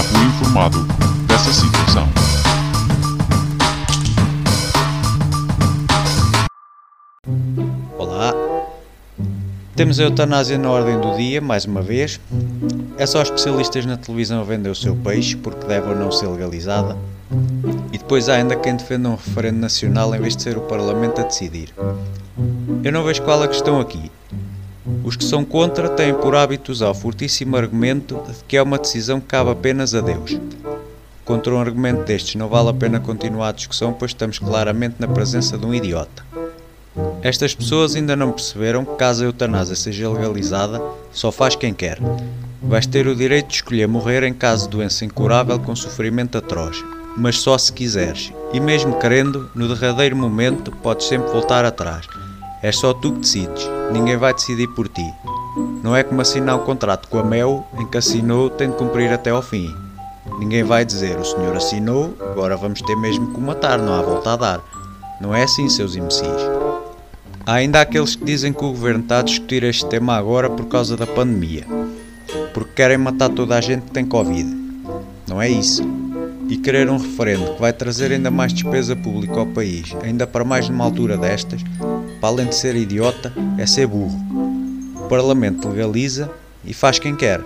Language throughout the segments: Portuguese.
Fui informado dessa situação. Olá. Temos a eutanásia na ordem do dia, mais uma vez. É só especialistas na televisão a vender o seu peixe, porque deve ou não ser legalizada. E depois há ainda quem defenda um referendo nacional em vez de ser o Parlamento a decidir. Eu não vejo qual a questão aqui. Os que são contra têm por hábito usar o fortíssimo argumento de que é uma decisão que cabe apenas a Deus. Contra um argumento destes não vale a pena continuar a discussão, pois estamos claramente na presença de um idiota. Estas pessoas ainda não perceberam que caso a eutanásia seja legalizada, só faz quem quer. Vais ter o direito de escolher morrer em caso de doença incurável com sofrimento atroz, mas só se quiseres. E mesmo querendo, no derradeiro momento, podes sempre voltar atrás. É só tu que decides, ninguém vai decidir por ti. Não é como assinar um contrato com a Mel, em que assinou tem de cumprir até ao fim. Ninguém vai dizer, o senhor assinou, agora vamos ter mesmo que o matar, não há volta a dar. Não é assim, seus imbecis. Há ainda aqueles que dizem que o governo está a discutir este tema agora por causa da pandemia. Porque querem matar toda a gente que tem Covid. Não é isso. E querer um referendo que vai trazer ainda mais despesa pública ao país, ainda para mais numa altura destas, para além de ser idiota, é ser burro. O Parlamento legaliza e faz quem quer.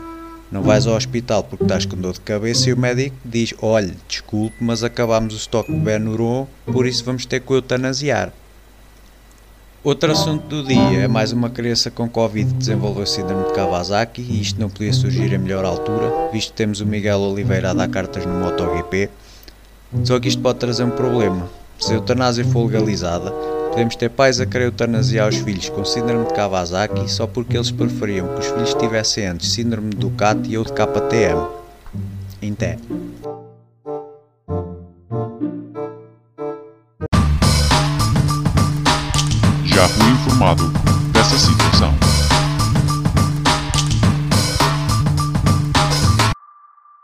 Não vais ao hospital porque estás com dor de cabeça e o médico diz: Olhe, desculpe, mas acabámos o estoque de Benuron, por isso vamos ter que o eutanasiar. Outro assunto do dia é mais uma criança com Covid que desenvolveu síndrome de Kawasaki e isto não podia surgir em melhor altura, visto que temos o Miguel Oliveira a dar cartas no MotoGP. Só que isto pode trazer um problema. Se a eutanásia for legalizada, podemos ter pais a querer eutanasiar os filhos com síndrome de Kawasaki só porque eles preferiam que os filhos tivessem antes síndrome de Ducati ou de KTM. Inté. Já fui informado dessa situação.